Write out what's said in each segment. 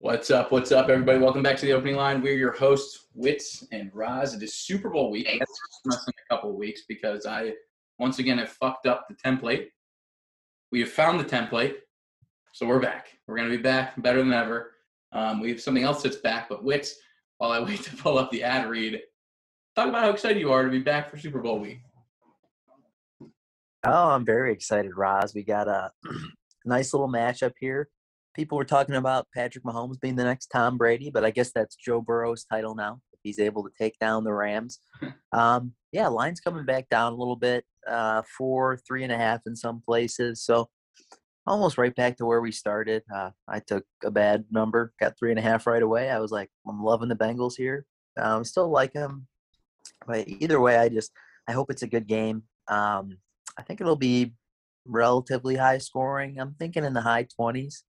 What's up? What's up, everybody? Welcome back to the opening line. We're your hosts, Wits and Roz. It is Super Bowl week. That's than a couple of weeks because I once again have fucked up the template. We have found the template, so we're back. We're gonna be back better than ever. Um, we have something else that's back, but Wits, while I wait to pull up the ad read, talk about how excited you are to be back for Super Bowl week. Oh, I'm very excited, Roz. We got a nice little matchup here. People were talking about Patrick Mahomes being the next Tom Brady, but I guess that's Joe Burrow's title now. If he's able to take down the Rams. Um, yeah, line's coming back down a little bit, uh, four, three and a half in some places. So almost right back to where we started. Uh, I took a bad number, got three and a half right away. I was like, I'm loving the Bengals here. Um, still like them, but either way, I just I hope it's a good game. Um, I think it'll be relatively high scoring. I'm thinking in the high 20s.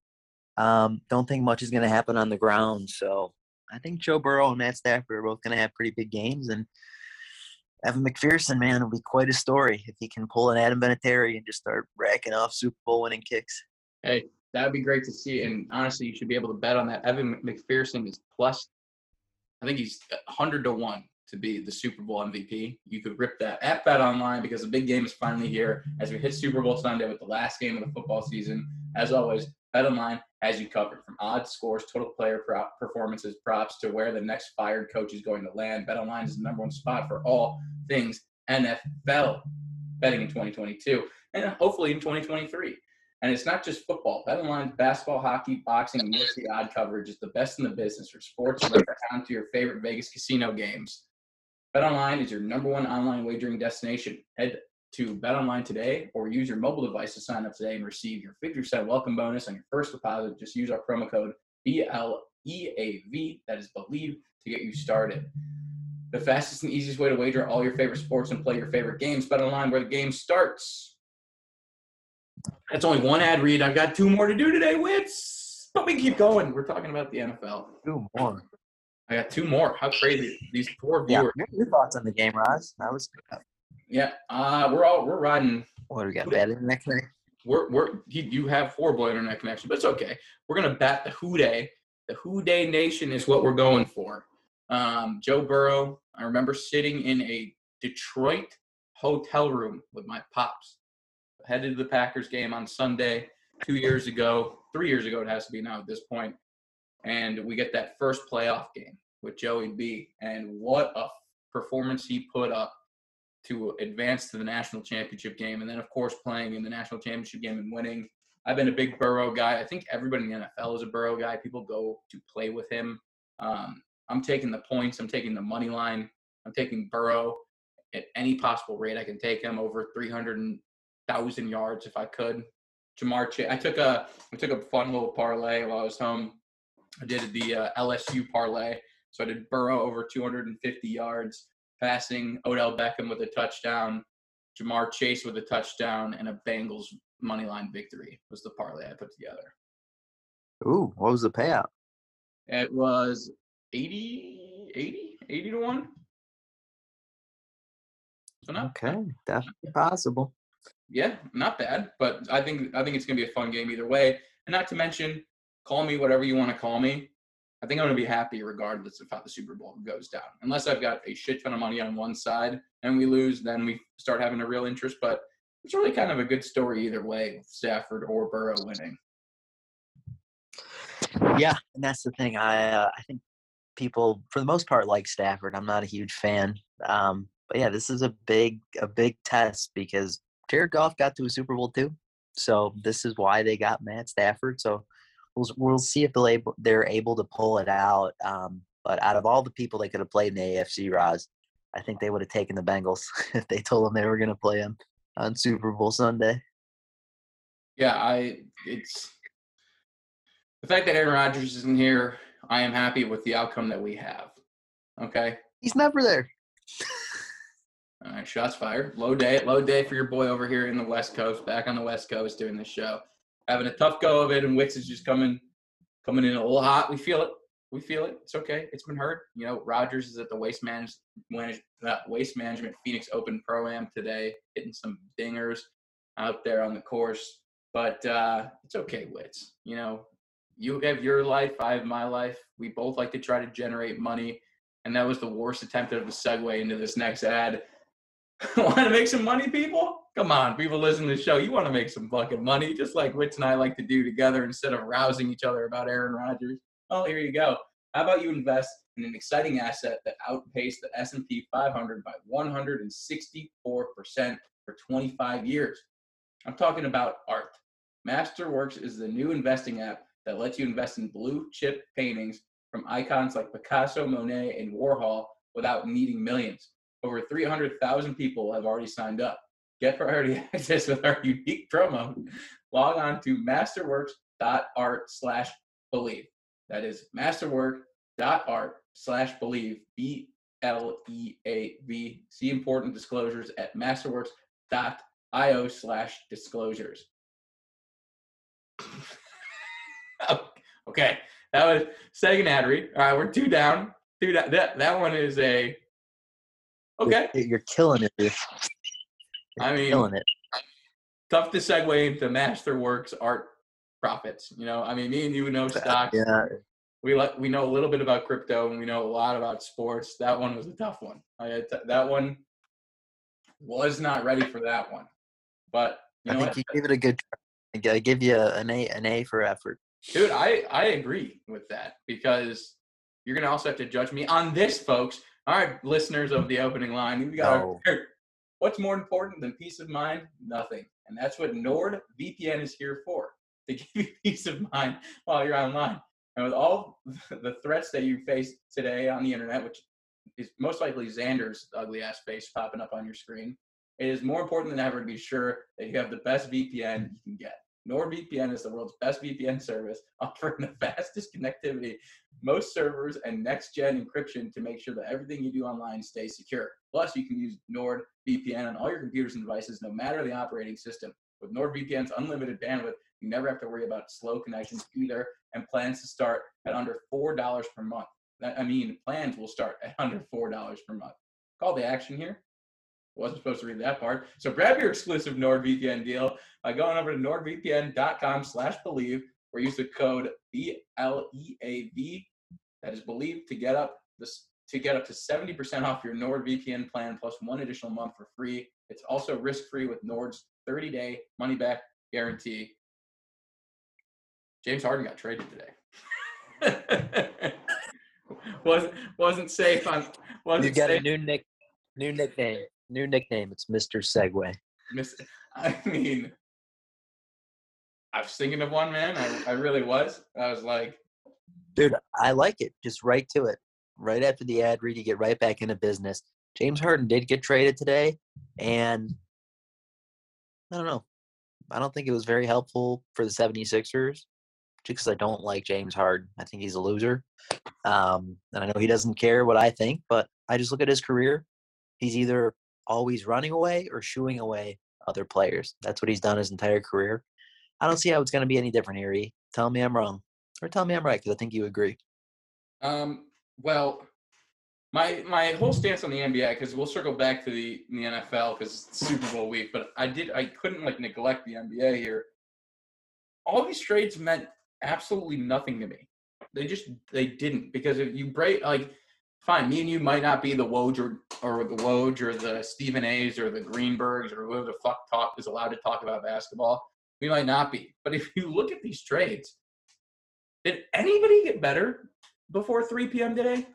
Um, don't think much is going to happen on the ground. So I think Joe Burrow and Matt Stafford are both going to have pretty big games. And Evan McPherson, man, will be quite a story if he can pull an Adam Vinatieri and just start racking off Super Bowl winning kicks. Hey, that would be great to see. And honestly, you should be able to bet on that. Evan McPherson is plus, I think he's 100 to 1 to be the Super Bowl MVP. You could rip that at Bet Online because the big game is finally here as we hit Super Bowl Sunday with the last game of the football season. As always, Bet Online has you covered from odds, scores, total player prop, performances, props to where the next fired coach is going to land. Bet Online is the number one spot for all things NFL betting in 2022 and hopefully in 2023. And it's not just football. BetOnline's basketball, hockey, boxing, and UFC odd coverage is the best in the business for sports right down to your favorite Vegas casino games. BetOnline is your number one online wagering destination. Head to BetOnline today or use your mobile device to sign up today and receive your 50% welcome bonus on your first deposit. Just use our promo code BLEAV, that is believe, to get you started. The fastest and easiest way to wager all your favorite sports and play your favorite games. BetOnline, where the game starts. That's only one ad read. I've got two more to do today, Wits. But we keep going. We're talking about the NFL. Two more. I got two more. How crazy. These poor Yeah. viewers. Your, your thoughts on the game, Roz? I was. Yeah. Uh, we're all we're riding. What do we got? Bad internet connection? We're we're you, you have horrible internet connection, but it's okay. We're gonna bat the Who Dey. The Who Dey Nation is what we're going for. Um, Joe Burrow. I remember sitting in a Detroit hotel room with my pops. Headed to the Packers game on Sunday two years ago, three years ago it has to be now at this point, and we get that first playoff game with Joey B. And what a performance he put up to advance to the national championship game, and then of course playing in the national championship game and winning. I've been a big Burrow guy. I think everybody in the NFL is a Burrow guy. People go to play with him. Um, I'm taking the points. I'm taking the money line. I'm taking Burrow at any possible rate I can take him over 300,000 yards if I could. Ja'Marr Chase. I took a I took a fun little parlay while I was home. I did the uh, LSU parlay. So I did Burrow over 250 yards passing, Odell Beckham with a touchdown, Ja'Marr Chase with a touchdown, and a Bengals money line victory was the parlay I put together. Ooh, what was the payout? It was 80, 80, 80 to 1. So not Okay, definitely possible. yeah, not bad. But I think I think it's gonna be a fun game either way. And not to mention, call me whatever you want to call me. I think I'm going to be happy regardless of how the Super Bowl goes down. Unless I've got a shit ton of money on one side and we lose, then we start having a real interest. But it's really kind of a good story either way with Stafford or Burrow winning. Yeah, and that's the thing. I uh, I think people, for the most part, like Stafford. I'm not a huge fan, um, but yeah, this is a big a big test because Jared Goff got to a Super Bowl too. So this is why they got Matt Stafford. So we'll we'll see if they're able they're able to pull it out. Um, but out of all the people they could have played in the AFC, Roz, I think they would have taken the Bengals if they told them they were going to play them on Super Bowl Sunday. Yeah, I it's the fact that Aaron Rodgers isn't here. I am happy with the outcome that we have. Okay. He's never there. All right, shots fired. Low day, low day for your boy over here in the West Coast, back on the West Coast doing this show. Having a tough go of it, and Wits is just coming coming in a little hot. We feel it. We feel it. It's okay. It's been heard. You know, Rodgers is at the Waste Manage, manage, uh, Waste Management Phoenix Open Pro Am today, hitting some dingers out there on the course. But uh, it's okay, Wits. You know, you have your life, I have my life. We both like to try to generate money, and that was the worst attempt of a segue into this next ad. want to make some money, people? Come on, people listen to the show. You want to make some fucking money, just like Wits and I like to do together instead of rousing each other about Aaron Rodgers. Well, here you go. How about you invest in an exciting asset that outpaced the S&P 500 by 164% for 25 years? I'm talking about art. Masterworks is the new investing app that lets you invest in blue chip paintings from icons like Picasso, Monet, and Warhol without needing millions. Over 300,000 people have already signed up. Get priority access with our unique promo. Log on to masterworks.art slash believe. That is masterwork.art slash believe, B L E A V. See important disclosures at masterworks.io slash disclosures. okay, that was second ad read. All right, we're two down. Two down. That, that one is a. Okay. You're, you're killing it. Dude. You're I mean, killing it. tough to segue into Masterworks art profits. You know, I mean, me and you know stocks. Yeah, We like we know a little bit about crypto and we know a lot about sports. That one was a tough one. I, that one was not ready for that one. But you I know think what, you give it a good. I give you an A, an A for effort. dude? I I agree with that because you're gonna also have to judge me on this, folks. All right, listeners of the opening line, we got our, No. what's more important than peace of mind? Nothing, and that's what NordVPN is here for to give you peace of mind while you're online. And with all the threats that you face today on the internet, which is most likely Xander's ugly ass face popping up on your screen, it is more important than ever to be sure that you have the best VPN you can get. NordVPN is the world's best VPN service, offering the fastest connectivity, most servers, and next gen encryption to make sure that everything you do online stays secure. Plus, you can use NordVPN on all your computers and devices, no matter the operating system. With NordVPN's unlimited bandwidth, you never have to worry about slow connections either, and plans to start at under $4 per month. I mean, plans will start at under $4 per month. Call the action here. Wasn't supposed to read that part. So grab your exclusive NordVPN deal by going over to nordvpn.com slash believe or use the code B-L-E-A-V, that is believe, to get up this to get up to 70% off your NordVPN plan plus one additional month for free. It's also risk-free with Nord's 30-day money-back guarantee. James Harden got traded today. wasn't wasn't safe on wasn't You got a new nick, new nickname. New nickname. It's Mr. Segway. Miss, I mean, I was thinking of one man. I, I really was. I was like, Dude, I like it. Just right to it. Right after the ad read, you get right back into business. James Harden did get traded today, and I don't know. I don't think it was very helpful for the 76ers, just because I don't like James Harden. I think he's a loser. Um, and I know he doesn't care what I think, but I just look at his career. He's either always running away or shooing away other players. That's what he's done his entire career. I don't see how it's going to be any different here. E. Tell me I'm wrong, or tell me I'm right, because I think you agree. um, well, my my whole stance on the NBA because we'll circle back to the the NFL because it's Super Bowl week, but I did I couldn't like neglect the NBA here. All these trades meant absolutely nothing to me. They just they didn't because if you break like fine, me and you might not be the Woj or, or the Woj or the Stephen A's or the Greenbergs or whoever the fuck talk is allowed to talk about basketball. We might not be. But if you look at these trades, did anybody get better before 3 p.m. today?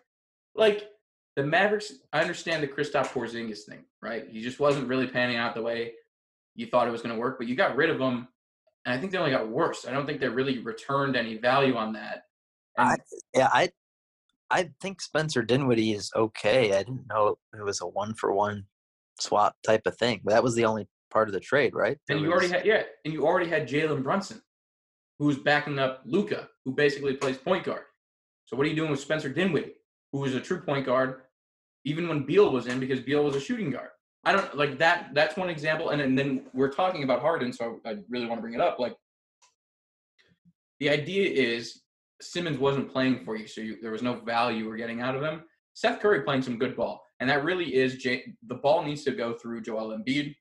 Like the Mavericks, I understand the Kristaps Porzingis thing, right? He just wasn't really panning out the way you thought it was going to work, but you got rid of him, and I think they only got worse. I don't think they really returned any value on that. And I, yeah, I I think Spencer Dinwiddie is okay. I didn't know it was a one for one swap type of thing. But that was the only part of the trade, right? And you already had yeah, and you already had Jalen Brunson, who's backing up Luka, who basically plays point guard. So what are you doing with Spencer Dinwiddie, who was a true point guard, even when Beal was in, because Beal was a shooting guard. I don't like that. That's one example, and, then then we're talking about Harden, so I really want to bring it up. Like the idea is Simmons wasn't playing for you, so you, there was no value you were getting out of him. Seth Curry playing some good ball, and that really is J- the ball needs to go through Joel Embiid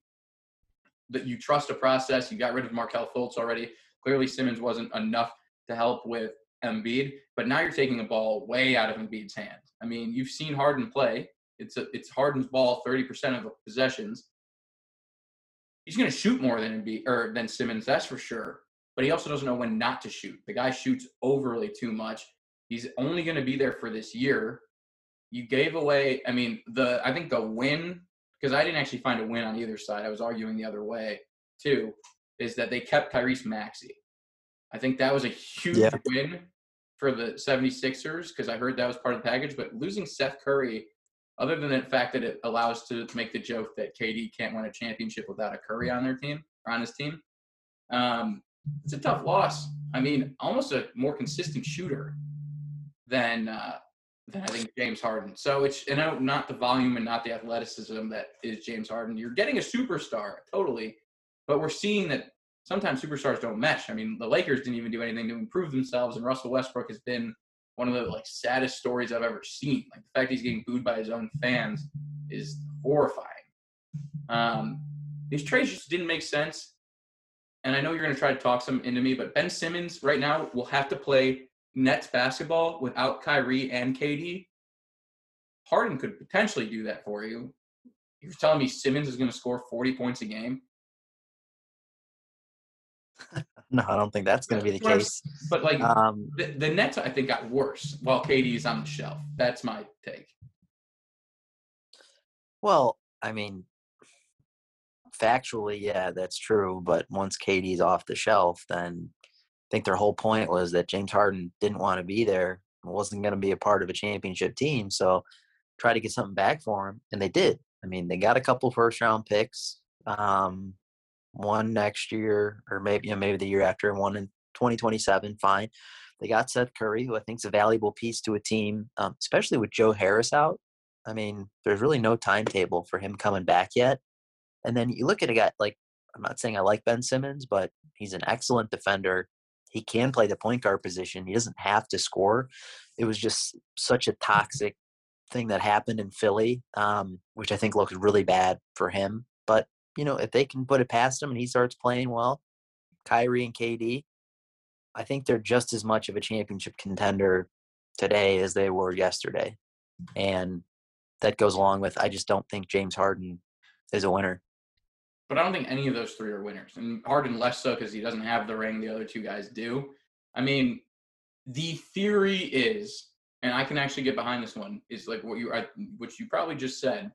that you trust a process. You got rid of Markelle Fultz already. Clearly, Simmons wasn't enough to help with Embiid, but now you're taking the ball way out of Embiid's hands. I mean, you've seen Harden play. It's a, it's Harden's ball 30% of the possessions. He's going to shoot more than Embiid or than Simmons, that's for sure. But he also doesn't know when not to shoot. The guy shoots overly too much. He's only going to be there for this year. You gave away. I mean, the I think the win because I didn't actually find a win on either side. I was arguing the other way too. Is that they kept Tyrese Maxey. I think that was a huge Yeah. win for the 76ers because I heard that was part of the package. But losing Seth Curry, other than the fact that it allows to make the joke that KD can't win a championship without a Curry on their team or on his team, um, it's a tough loss. I mean, almost a more consistent shooter than uh, than I think James Harden. So it's and I- not the volume and not the athleticism that is James Harden. You're getting a superstar, totally, but we're seeing that sometimes superstars don't mesh. I mean, the Lakers didn't even do anything to improve themselves, and Russell Westbrook has been one of the like saddest stories I've ever seen. Like the fact he's getting booed by his own fans is horrifying. Um, these trades just didn't make sense. And I know you're going to try to talk some into me, but Ben Simmons right now will have to play Nets basketball without Kyrie and KD. Harden could potentially do that for you. You're telling me Simmons is going to score 40 points a game? No, I don't think that's going to be the case. But like Um, the, the Nets, I think got worse while KD is on the shelf. That's my take. well, I mean, factually, yeah, that's true. But once KD's off the shelf, then I think their whole point was that James Harden didn't want to be there, wasn't going to be a part of a championship team. So try to get something back for him, and they did. I mean, they got a couple first round picks, um, one next year, or maybe you know, maybe the year after, one in 2027. Fine. They got Seth Curry, who I think is a valuable piece to a team, um, especially with Joe Harris out. I mean, there's really no timetable for him coming back yet. And then you look at a guy like I'm not saying I like Ben Simmons, but he's an excellent defender. He can play the point guard position. He doesn't have to score. It was just such a toxic thing that happened in Philly, um, which I think looked really bad for him. But you know, if they can put it past him and he starts playing well, Kyrie and KD, I think they're just as much of a championship contender today as they were yesterday. And that goes along with I just don't think James Harden is a winner. But I don't think any of those three are winners. And Harden less so because he doesn't have the ring the other two guys do. I mean, the theory is, and I can actually get behind this one, is like what you I- which you probably just said,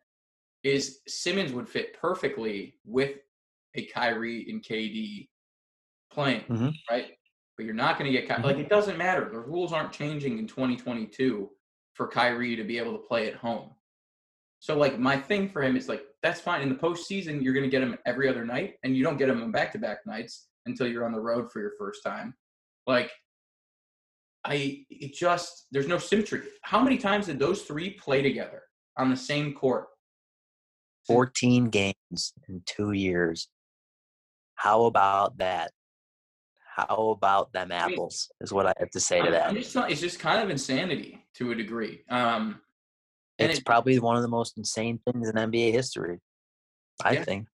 is Simmons would fit perfectly with a Kyrie and KD playing, Mhm. right? But you're not going to get Ky- like it doesn't matter. The rules aren't changing in 2022 for Kyrie to be able to play at home. So like my thing for him is like that's fine. In the postseason, you're gonna get them every other night, and you don't get them on back to back nights until you're on the road for your first time. Like I it just there's no symmetry. How many times did those three play together on the same court? 14 games in two years. How about that? How about them apples? Is what I have to say to that. Not, it's just kind of insanity to a degree. Um, and It's it- probably one of the most insane things in NBA history. I Yeah. think.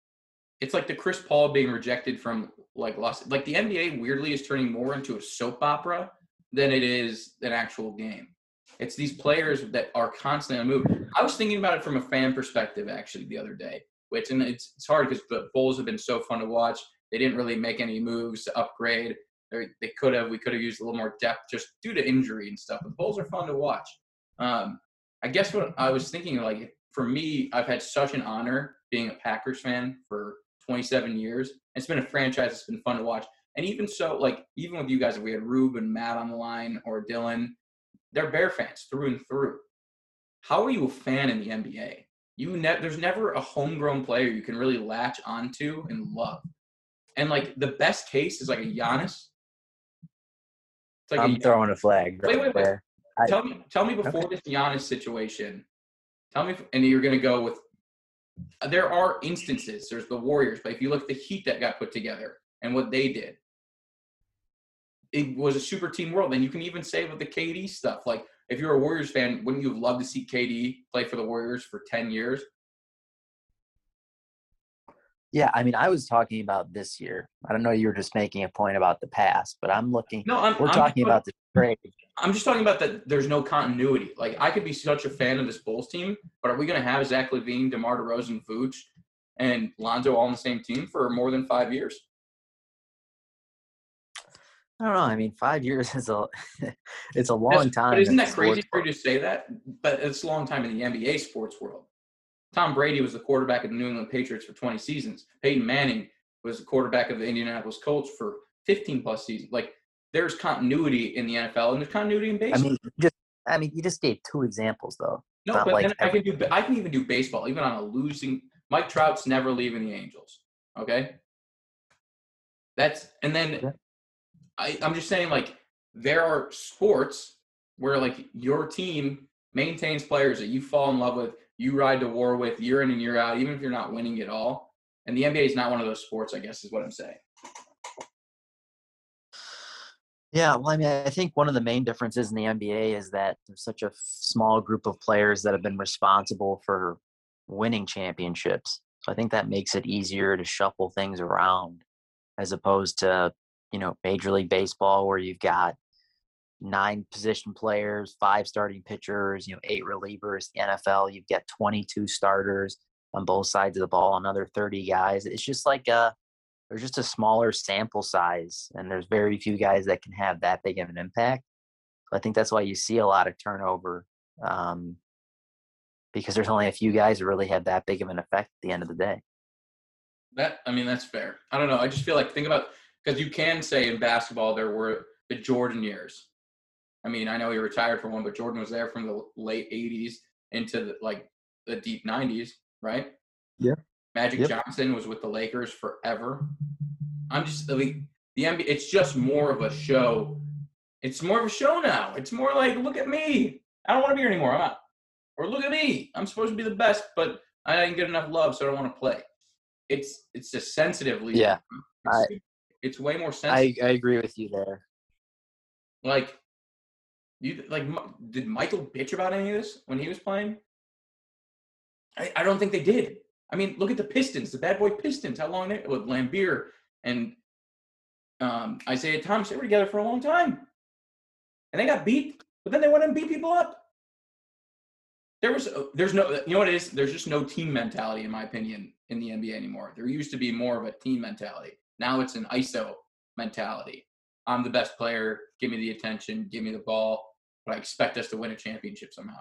it's like the Chris Paul being rejected from like Los like the NBA weirdly is turning more into a soap opera than it is an actual game. It's these players that are constantly on the move. I was thinking about it from a fan perspective actually the other day, which and it's it's hard because the Bulls have been so fun to watch. They didn't really make any moves to upgrade. They, they could have. We could have used a little more depth just due to injury and stuff. But the Bulls are fun to watch. Um, I guess what I was thinking, like for me, I've had such an honor being a Packers fan for 27 years. It's been a franchise that's been fun to watch. And even so, like even with you guys, if we had Rube and Matt on the line or Dylan, they're Bear fans through and through. How are you a fan in the NBA? You ne- there's never a homegrown player you can really latch onto and love. And like the best case is like a Giannis. It's like I'm a, throwing a flag right Wait, wait, wait. there. I- tell me tell me before this Giannis situation. Tell me, if, and you're going to go with. Uh, there are instances. There's the Warriors, but if you look at the Heat that got put together and what they did, it was a super team world. And you can even say with the KD stuff, like if you're a Warriors fan, wouldn't you have loved to see KD play for the Warriors for ten years? Yeah, I mean, I was talking about this year. I don't know. You were just making a point about the past, but I'm looking. No, I'm. we're I'm talking just- about the trade. I'm just talking about that. There's no continuity. Like I could be such a fan of this Bulls team, but are we going to have Zach LaVine, DeMar DeRozan, Vooch, and Lonzo all on the same team for more than five years? I don't know. I mean, five years is a it's a long That's- time. But isn't that crazy for you to say that? But it's a long time in the NBA sports world. Tom Brady was the quarterback of the New England Patriots for 20 seasons. Peyton Manning was the quarterback of the Indianapolis Colts for 15 plus seasons. Like there's continuity in the NFL and there's continuity in baseball. I mean, just I mean, you just gave two examples though. no, but like I can do I can even do baseball, even on a losing. Mike Trout's never leaving the Angels. Okay, that's and then. I, I'm just saying like there are sports where like your team maintains players that you fall in love with, you ride to war with year in and year out, even if you're not winning at all. And the NBA is not one of those sports, I guess, is what I'm saying. Yeah, well, I mean, I think one of the main differences in the NBA is that there's such a small group of players that have been responsible for winning championships. So I think that makes it easier to shuffle things around as opposed to, you know, Major League Baseball where you've got nine position players, five starting pitchers, you know, eight relievers. The NFL, you've got 22 starters on both sides of the ball, another 30 guys. It's just like a there's just a smaller sample size and there's very few guys that can have that big of an impact so i think that's why you see a lot of turnover um, because there's only a few guys that really have that big of an effect at the end of the day That I mean, that's fair. I don't know. I just feel like think about because you can say in basketball there were the Jordan years. I mean, I know he retired from one, but Jordan was there from the late '80s into the, like the deep '90s, right? Yeah. Magic Yep. Johnson was with the Lakers forever. I'm just like the NBA. It's just more of a show. It's more of a show now. It's more like, look at me. I don't want to be here anymore. I'm out. Or look at me. I'm supposed to be the best, but I didn't get enough love, so I don't want to play. It's it's just sensitively. Yeah, It's, it's way more sensitive. I, I agree with you there like, you like did Michael bitch about any of this when he was playing? I, I don't think they did. I mean, look at the Pistons, the bad boy Pistons. How long they with Laimbeer and um, Isiah Thomas? They were together for a long time, and they got beat. But then they went and beat people up. There was uh, there's no you know what it is. There's just no team mentality in my opinion in the NBA anymore. There used to be more of a team mentality. Now it's an ISO mentality. I'm the best player. Give me the attention. Give me the ball. But I expect us to win a championship somehow.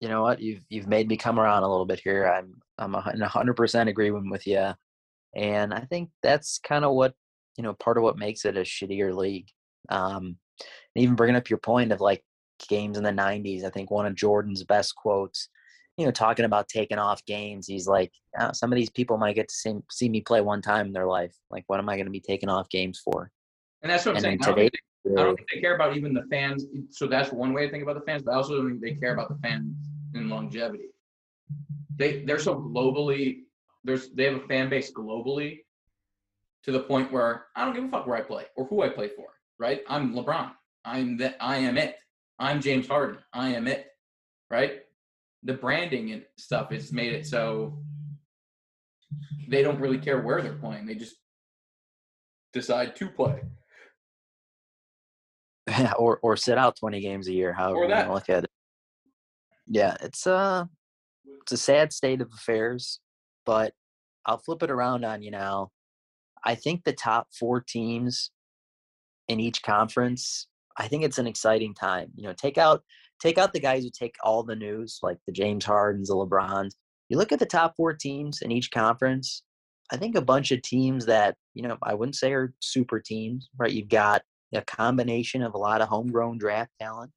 You know what you've you've made me come around a little bit here. I'm i'm a 100% agreement with you and i think that's kind of what you know part of what makes it a shittier league. Um and even bringing up your point of like games in the 90s i think one of jordan's best quotes you know talking about taking off games he's like "Ah, some of these people might get to see, see me play one time in their life. Like what am i going to be taking off games for? And that's what I'm And saying. in I don't, think they, I don't think they care about even the fans. So that's one way to think about the fans, but I also don't think they care about the fans in longevity. They they're so globally there's they have a fan base globally to the point where I don't give a fuck where I play or who I play for. Right? I'm LeBron. I'm that I am it. I'm James Harden. I am it. Right? The branding and stuff has made it so they don't really care where they're playing. They just decide to play. or or sit out 20 games a year, however you want to look at it. Yeah, it's a it's a sad state of affairs, but I'll flip it around on you now. I think the top four teams in each conference, I think it's an exciting time. You know, take out take out the guys who take all the news, like the James Hardens, the LeBrons. You look at the top four teams in each conference. I think a bunch of teams that you know I wouldn't say are super teams, right? You've got a combination of a lot of homegrown draft talent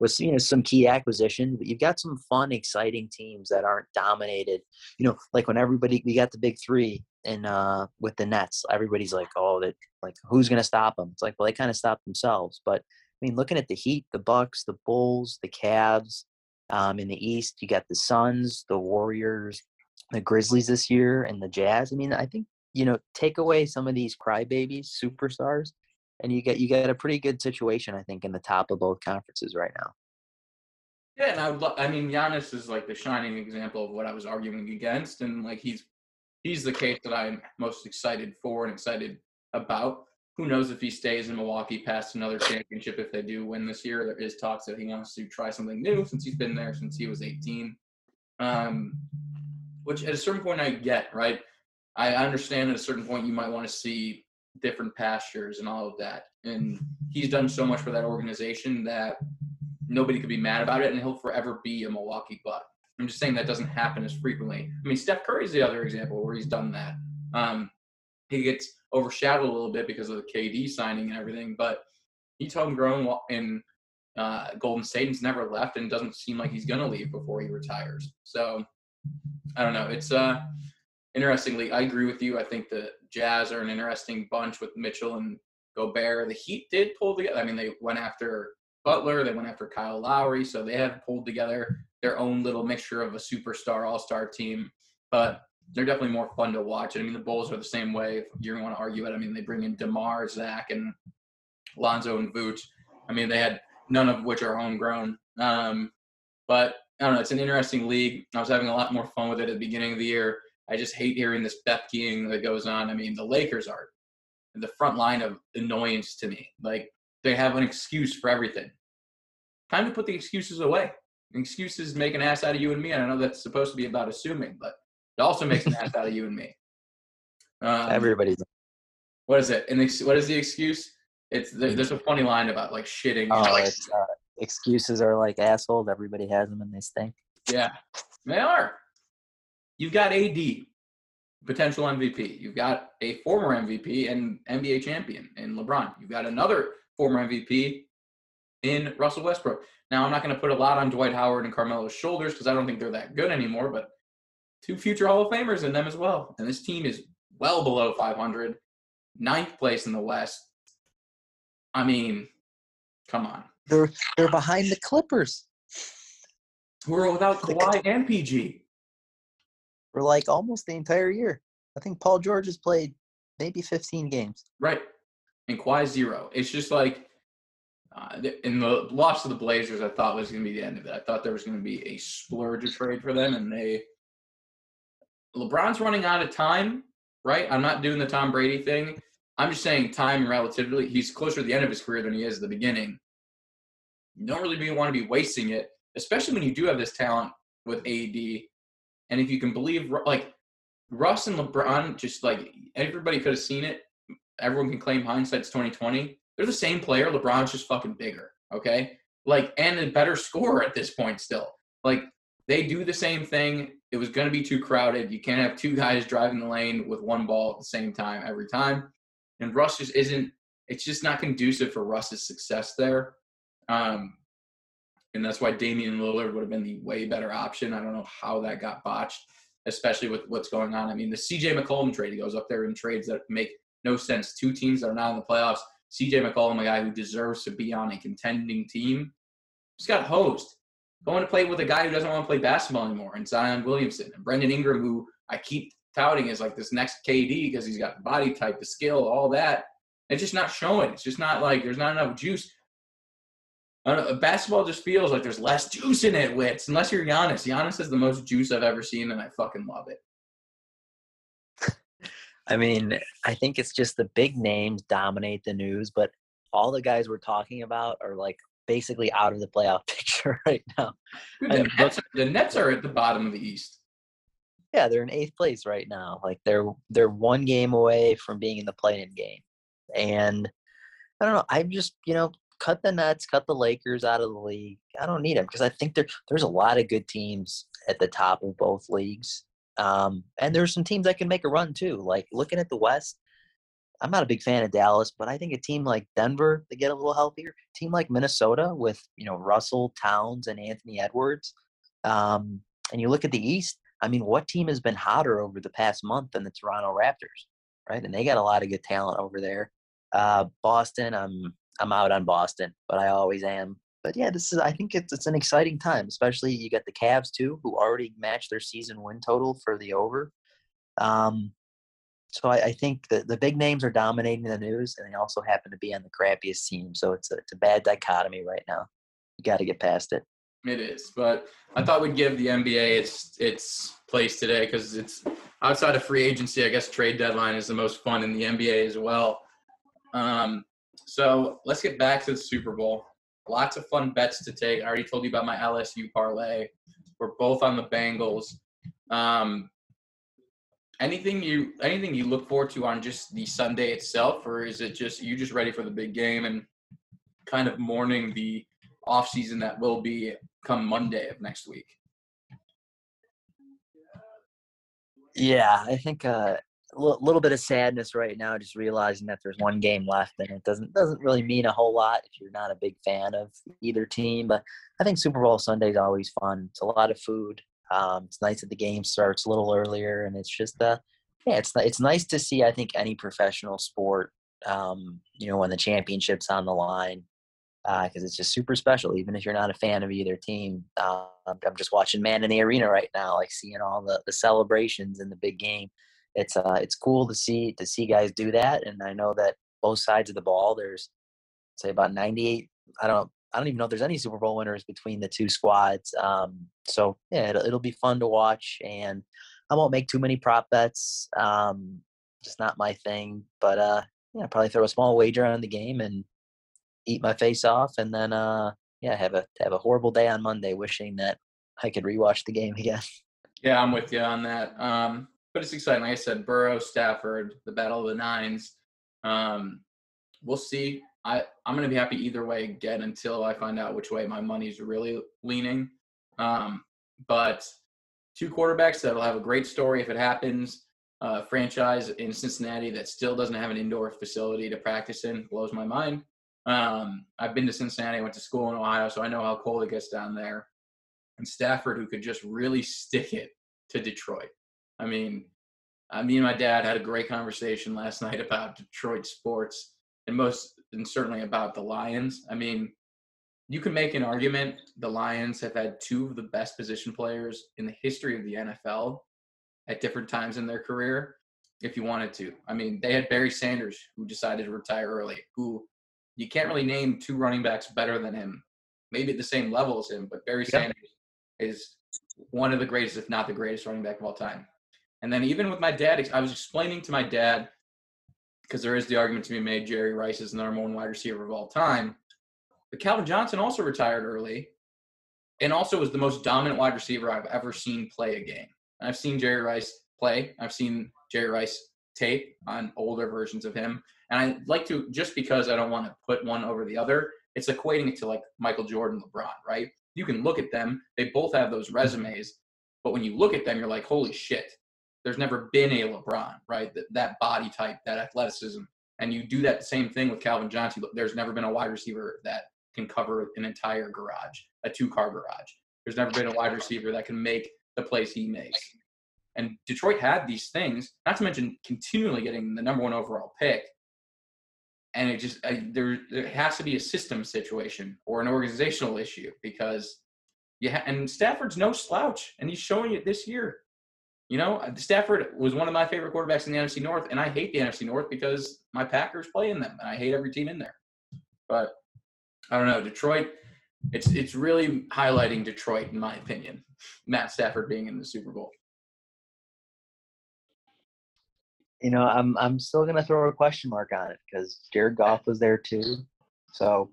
with you know some key acquisitions, but you've got some fun, exciting teams that aren't dominated. You know, like when everybody we got the big three and uh with the Nets, everybody's like, oh, that like who's gonna stop them? It's like, well, they kind of stopped themselves. But I mean, looking at the Heat, the Bucks, the Bulls, the Cavs, um, in the East, you got the Suns, the Warriors, the Grizzlies this year, and the Jazz. I mean, I think you know, take away some of these crybabies, superstars, and you get you get a pretty good situation, I think, in the top of both conferences right now. Yeah, and I would. Lo- I mean, Giannis is like the shining example of what I was arguing against, and like he's he's the case that I'm most excited for and excited about. Who knows if he stays in Milwaukee past another championship if they do win this year? There is talks that he wants to try something new since he's been there since he was 18. Um, which at a certain point I get, right? I understand at a certain point you might want to see different pastures and all of that. And he's done so much for that organization that nobody could be mad about it, and he'll forever be a Milwaukee Buck. I'm just saying that doesn't happen as frequently. I mean, Steph Curry's the other example where he's done that. Um, he gets overshadowed a little bit because of the KD signing and everything, but he's homegrown in uh, Golden State and's never left, and doesn't seem like he's gonna leave before he retires. So I don't know. It's uh interestingly, I agree with you. I think the Jazz are an interesting bunch with Mitchell and Gobert. The Heat did pull together. I mean, they went after Butler, they went after Kyle Lowry, so they have pulled together their own little mixture of a superstar all-star team. But they're definitely more fun to watch. I mean, the Bulls are the same way. You want to argue it, I mean, they bring in Demar, Zach, and Lonzo and Vooch. I mean, they had none of which are homegrown. Um, but I don't know. It's an interesting league. I was having a lot more fun with it at the beginning of the year. I just hate hearing this Bepkeing that goes on. I mean, the Lakers are the front line of annoyance to me. Like they have an excuse for everything. Time to put the excuses away. Excuses make an ass out of you and me. And I know that's supposed to be about assuming, but it also makes an ass out of you and me. Um, Everybody's what is it? And ex- what is the excuse? It's there, there's a funny line about like shitting. oh, like, it's, uh, excuses are like assholes. Everybody has them and they stink. yeah, they are. You've got AD, potential MVP. You've got a former MVP and NBA champion in LeBron. You've got another former MVP in Russell Westbrook. Now, I'm not going to put a lot on Dwight Howard and Carmelo's shoulders because I don't think they're that good anymore, but two future Hall of Famers in them as well. And this team is well below 500, ninth place in the West. I mean, come on. They're they're behind the Clippers. We're without Kawhi and PG. For like almost the entire year. I think Paul George has played maybe 15 games. Right. And Kawhi zero. It's just like uh, in the loss of the Blazers, I thought was going to be the end of it. I thought there was going to be a splurge trade for them, and they. LeBron's running out of time, right? I'm not doing the Tom Brady thing. I'm just saying time relatively. He's closer to the end of his career than he is at the beginning. You don't really want to be wasting it, especially when you do have this talent with AD. And if you can believe, like Russ and LeBron, just like everybody could have seen it. Everyone can claim hindsight's 2020. They're the same player. LeBron's just fucking bigger. Okay, like and a better scorer at this point. Still, like they do the same thing. It was going to be too crowded. You can't have two guys driving the lane with one ball at the same time every time. And Russ just isn't. It's just not conducive for Russ's success there. Um, and that's why Damian Lillard would have been the way better option. I don't know how that got botched, especially with what's going on. I mean, the CJ McCollum trade, he goes up there in trades that make no sense. Two teams that are not in the playoffs. CJ McCollum, a guy who deserves to be on a contending team, just got hosed. Going to play with a guy who doesn't want to play basketball anymore, and Zion Williamson and Brandon Ingram, who I keep touting as like this next KD because he's got the body type, the skill, all that. It's just not showing. It's just not like there's not enough juice. I don't know, basketball just feels like there's less juice in it, Wits. Unless you're Giannis. Giannis has the most juice I've ever seen, and I fucking love it. I mean, I think it's just the big names dominate the news, but all the guys we're talking about are like basically out of the playoff picture right now. Dude, the, Nets, the Nets are at the bottom of the East. Yeah, they're in eighth place right now. Like they're they're one game away from being in the play-in game, and I don't know. I'm just you know cut the Nets, cut the Lakers out of the league. I don't need them because I think there there's a lot of good teams at the top of both leagues, um, and there's some teams that can make a run too. Like looking at the West, I'm not a big fan of Dallas, but I think a team like Denver to get a little healthier, team like Minnesota with you know Russell Towns and Anthony Edwards, um, and you look at the East. I mean, what team has been hotter over the past month than the Toronto Raptors, right? And they got a lot of good talent over there. Uh, Boston, I'm I'm out on Boston, but I always am. But yeah, this is I think it's it's an exciting time, especially you got the Cavs too, who already matched their season win total for the over. Um, so I, I think the the big names are dominating the news, and they also happen to be on the crappiest team. So it's a it's a bad dichotomy right now. You got to get past it. It is, but I thought we'd give the NBA its its place today because it's outside of free agency. I guess trade deadline is the most fun in the NBA as well. Um, so let's get back to the Super Bowl. Lots of fun bets to take. I already told you about my LSU parlay. We're both on the Bengals. Um, anything you anything you look forward to on just the Sunday itself, or is it just you just ready for the big game and kind of mourning the off season that will be come Monday of next week? Yeah, I think uh, a little bit of sadness right now, just realizing that there's one game left, and it doesn't doesn't really mean a whole lot if you're not a big fan of either team. But I think Super Bowl Sunday is always fun. It's a lot of food. Um, it's nice that the game starts a little earlier, and it's just uh, yeah, it's it's nice to see. I think any professional sport, um, you know, when the championship's on the line, because it's just super special. Even if you're not a fan of either team, um, I'm just watching Man in the Arena right now, like seeing all the, the celebrations in the big game. It's uh, it's cool to see to see guys do that, and I know that both sides of the ball, there's say about 98. I don't I don't even know if there's any Super Bowl winners between the two squads. Um, so yeah, it'll, it'll be fun to watch, and I won't make too many prop bets. Um, just not my thing, but uh, yeah, probably throw a small wager on the game and eat my face off, and then uh, yeah, have a have a horrible day on Monday, wishing that I could rewatch the game again. Yeah, I'm with you on that. Um, but it's exciting. Like I said, Burrow, Stafford, the battle of the nines. Um, we'll see. I, I'm going to be happy either way again until I find out which way my money's really leaning. Um, but two quarterbacks that'll have a great story if it happens. Uh, franchise in Cincinnati that still doesn't have an indoor facility to practice in blows my mind. Um, I've been to Cincinnati, I went to school in Ohio, so I know how cold it gets down there. And Stafford, who could just really stick it to Detroit. I mean, uh, me and my dad had a great conversation last night about Detroit sports and most, and certainly about the Lions. I mean, you can make an argument the Lions have had two of the best position players in the history of the NFL at different times in their career, if you wanted to. I mean, they had Barry Sanders, who decided to retire early, who you can't really name two running backs better than him, maybe at the same level as him, but Barry Yeah. Sanders is one of the greatest, if not the greatest running back of all time. And then even with my dad, I was explaining to my dad, because there is the argument to be made Jerry Rice is the number one wide receiver of all time. But Calvin Johnson also retired early and also was the most dominant wide receiver I've ever seen play a game. I've seen Jerry Rice play. I've seen Jerry Rice tape on older versions of him. And I like to, just because I don't want to put one over the other, it's equating it to like Michael Jordan, LeBron, right? You can look at them, they both have those resumes, but when you look at them, you're like, holy shit, there's never been a LeBron, right? That, that body type, that athleticism. And you do that same thing with Calvin Johnson. There's never been a wide receiver that can cover an entire garage, a two car garage. There's never been a wide receiver that can make the plays he makes. And Detroit had these things, not to mention continually getting the number one overall pick. And it just I, there there has to be a system situation or an organizational issue because yeah, and Stafford's no slouch, and he's showing it this year. You know, uh, Stafford was one of my favorite quarterbacks in the NFC North, and I hate the NFC North because my Packers play in them, and I hate every team in there. But I don't know, Detroit. It's it's really highlighting Detroit, in my opinion. Matt Stafford being in the Super Bowl. You know, I'm I'm still gonna throw a question mark on it because Jared Goff was there too. So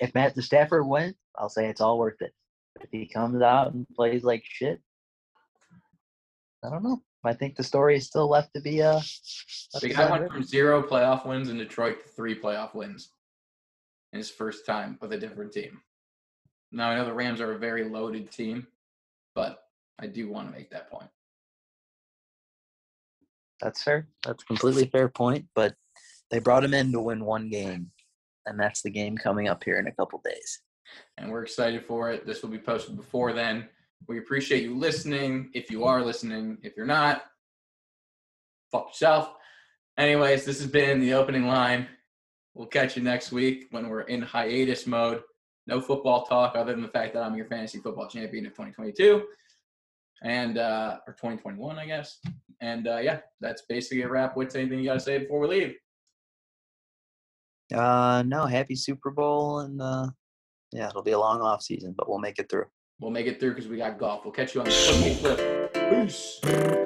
if Matt Stafford wins, I'll say it's all worth it. If he comes out and plays like shit, I don't know. I think the story is still left to be uh left The to guy went from zero playoff wins in Detroit to three playoff wins in his first time with a different team. Now I know the Rams are a very loaded team, but I do want to make that point. That's fair. That's a completely fair point. But they brought him in to win one game, and that's the game coming up here in a couple days. and we're excited for it. This will be posted before then. We appreciate you listening. If you are listening, if you're not, fuck yourself. Anyways, this has been the opening line. We'll catch you next week when we're in hiatus mode. No football talk other than the fact that I'm your fantasy football champion of 2022 and uh, or 2021, I guess. And uh, yeah, that's basically a wrap. What's anything you got to say before we leave? Uh, no, happy Super Bowl, and uh, yeah, it'll be a long off season, but we'll make it through. We'll make it through because we got golf. We'll catch you on the flip. Peace.